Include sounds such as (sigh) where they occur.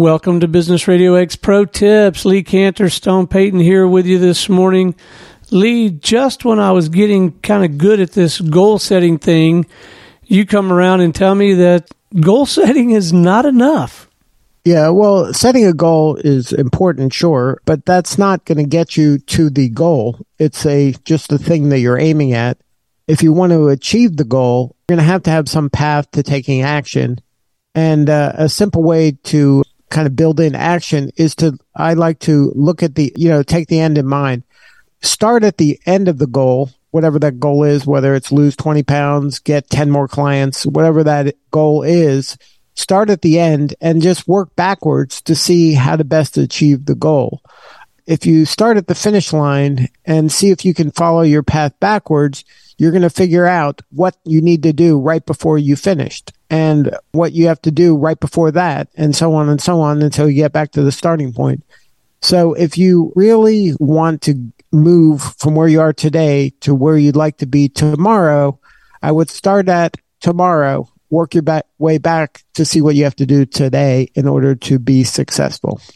Welcome to Business Radio X Pro Tips. Lee Kantor, Stone Payton here with you this morning. Lee, just when I was getting kind of good at this goal setting thing, you come around and tell me that goal (laughs) setting is not enough. Yeah, well, setting a goal is important, sure, but that's not going to get you to the goal. It's a just the thing that you're aiming at. If you want to achieve the goal, you're going to have to have some path to taking action. And uh, a simple way to kind of build in action is to, I like to look at the, you know, take the end in mind. Start at the end of the goal, whatever that goal is, whether it's lose 20 pounds, get 10 more clients, whatever that goal is. Start at the end and just work backwards to see how to best achieve the goal. If you start at the finish line and see if you can follow your path backwards, you're going to figure out what you need to do right before you finished and what you have to do right before that and so on and so on until you get back to the starting point. So if you really want to move from where you are today to where you'd like to be tomorrow, I would start at tomorrow, work your back, way back to see what you have to do today in order to be successful.